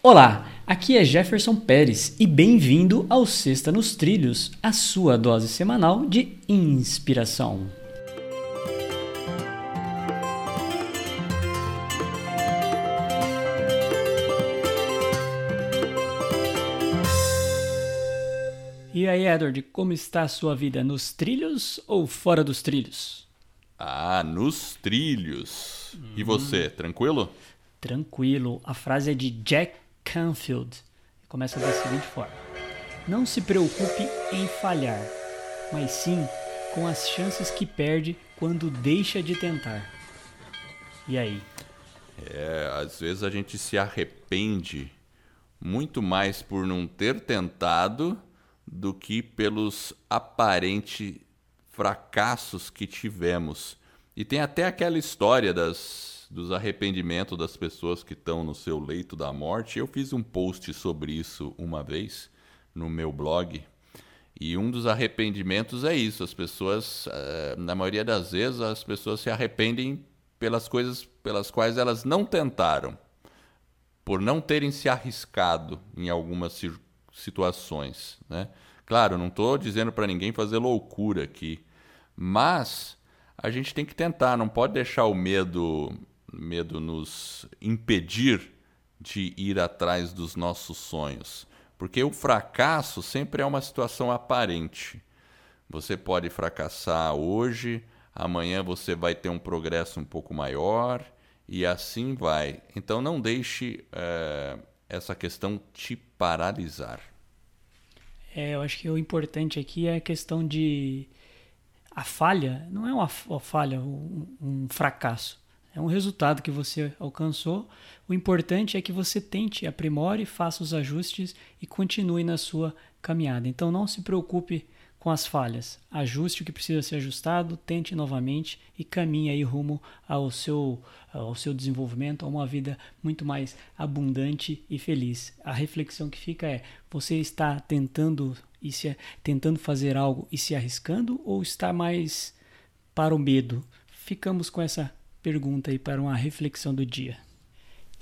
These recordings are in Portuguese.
Olá, aqui é Jefferson Pérez e bem-vindo ao Sexta nos Trilhos, a sua dose semanal de inspiração. E aí, Edward, como está a sua vida? Nos trilhos ou fora dos trilhos? Ah, nos trilhos. Hum. E você, tranquilo? Tranquilo. A frase é de Jack Canfield. Começa da seguinte forma: Não se preocupe em falhar, mas sim com as chances que perde quando deixa de tentar. E aí? É, às vezes a gente se arrepende muito mais por não ter tentado do que pelos aparentes fracassos que tivemos. E tem até aquela história das, dos arrependimentos das pessoas que estão no seu leito da morte. Eu fiz um post sobre isso uma vez no meu blog. E um dos arrependimentos é isso. As pessoas, eh, na maioria das vezes, as pessoas se arrependem pelas coisas pelas quais elas não tentaram, por não terem se arriscado em algumas situações. Né? Claro, não estou dizendo para ninguém fazer loucura aqui, mas a gente tem que tentar, não pode deixar o medo, medo nos impedir de ir atrás dos nossos sonhos, porque o fracasso sempre é uma situação aparente. Você pode fracassar hoje, amanhã você vai ter um progresso um pouco maior e assim vai. Então não deixe é, essa questão te paralisar. É, eu acho que o importante aqui é a questão de a falha não é uma, falha, um, um, fracasso. É um resultado que você alcançou. O importante é que você tente, aprimore, faça os ajustes e continue na sua caminhada. Então não se preocupe com as falhas. Ajuste o que precisa ser ajustado, tente novamente e caminhe aí rumo ao seu, ao seu desenvolvimento, a uma vida muito mais abundante e feliz. A reflexão que fica é: você está tentando e se tentando fazer algo e se arriscando ou está mais para o medo? Ficamos com essa pergunta aí para uma reflexão do dia.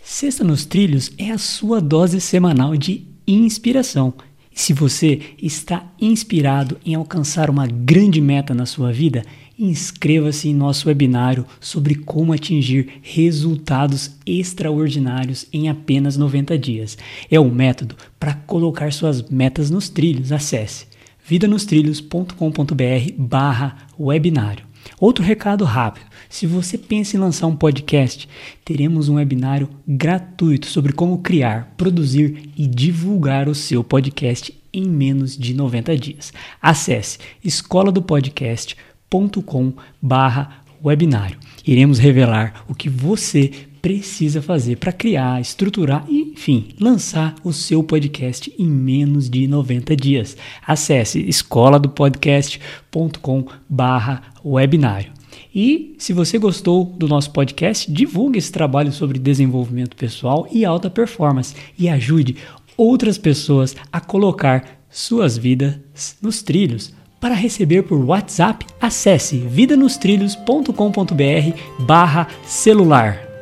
Sexta nos Trilhos é a sua dose semanal de inspiração. Se você está inspirado em alcançar uma grande meta na sua vida, inscreva-se em nosso webinário sobre como atingir resultados extraordinários em apenas 90 dias. É um método para colocar suas metas nos trilhos. Acesse vidanostrilhos.com.br/webinário. Outro recado rápido: se você pensa em lançar um podcast, teremos um webinário gratuito sobre como criar, produzir e divulgar o seu podcast em menos de 90 dias. Acesse escola do podcast.com/webinário. Iremos revelar o que você precisa fazer para criar, estruturar e, enfim, lançar o seu podcast em menos de 90 dias. Acesse escola do podcast.com/webinário. E se você gostou do nosso podcast, divulgue esse trabalho sobre desenvolvimento pessoal e alta performance e ajude outras pessoas a colocar suas vidas nos trilhos. Para receber por WhatsApp, acesse vidanostrilhos.com.br barra celular.